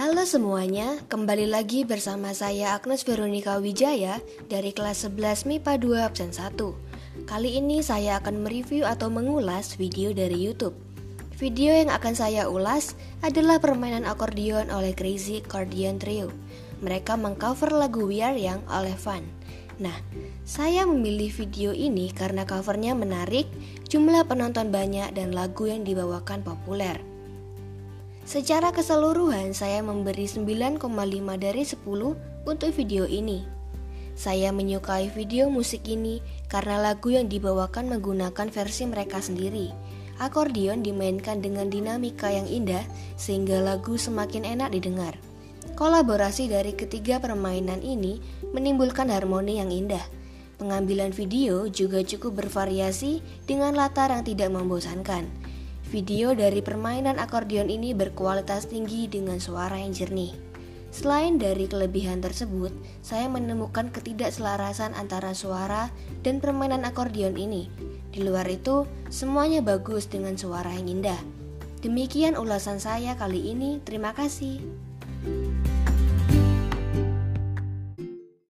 Halo semuanya, kembali lagi bersama saya Agnes Veronica Wijaya dari kelas 11 MIPA 2 absen 1. Kali ini saya akan mereview atau mengulas video dari YouTube. Video yang akan saya ulas adalah permainan akordeon oleh Crazy Accordion Trio. Mereka mengcover lagu We Are Young oleh Van. Nah, saya memilih video ini karena covernya menarik, jumlah penonton banyak dan lagu yang dibawakan populer. Secara keseluruhan saya memberi 9,5 dari 10 untuk video ini. Saya menyukai video musik ini karena lagu yang dibawakan menggunakan versi mereka sendiri. Akordeon dimainkan dengan dinamika yang indah sehingga lagu semakin enak didengar. Kolaborasi dari ketiga permainan ini menimbulkan harmoni yang indah. Pengambilan video juga cukup bervariasi dengan latar yang tidak membosankan. Video dari permainan akordeon ini berkualitas tinggi dengan suara yang jernih. Selain dari kelebihan tersebut, saya menemukan ketidakselarasan antara suara dan permainan akordeon ini. Di luar itu, semuanya bagus dengan suara yang indah. Demikian ulasan saya kali ini. Terima kasih.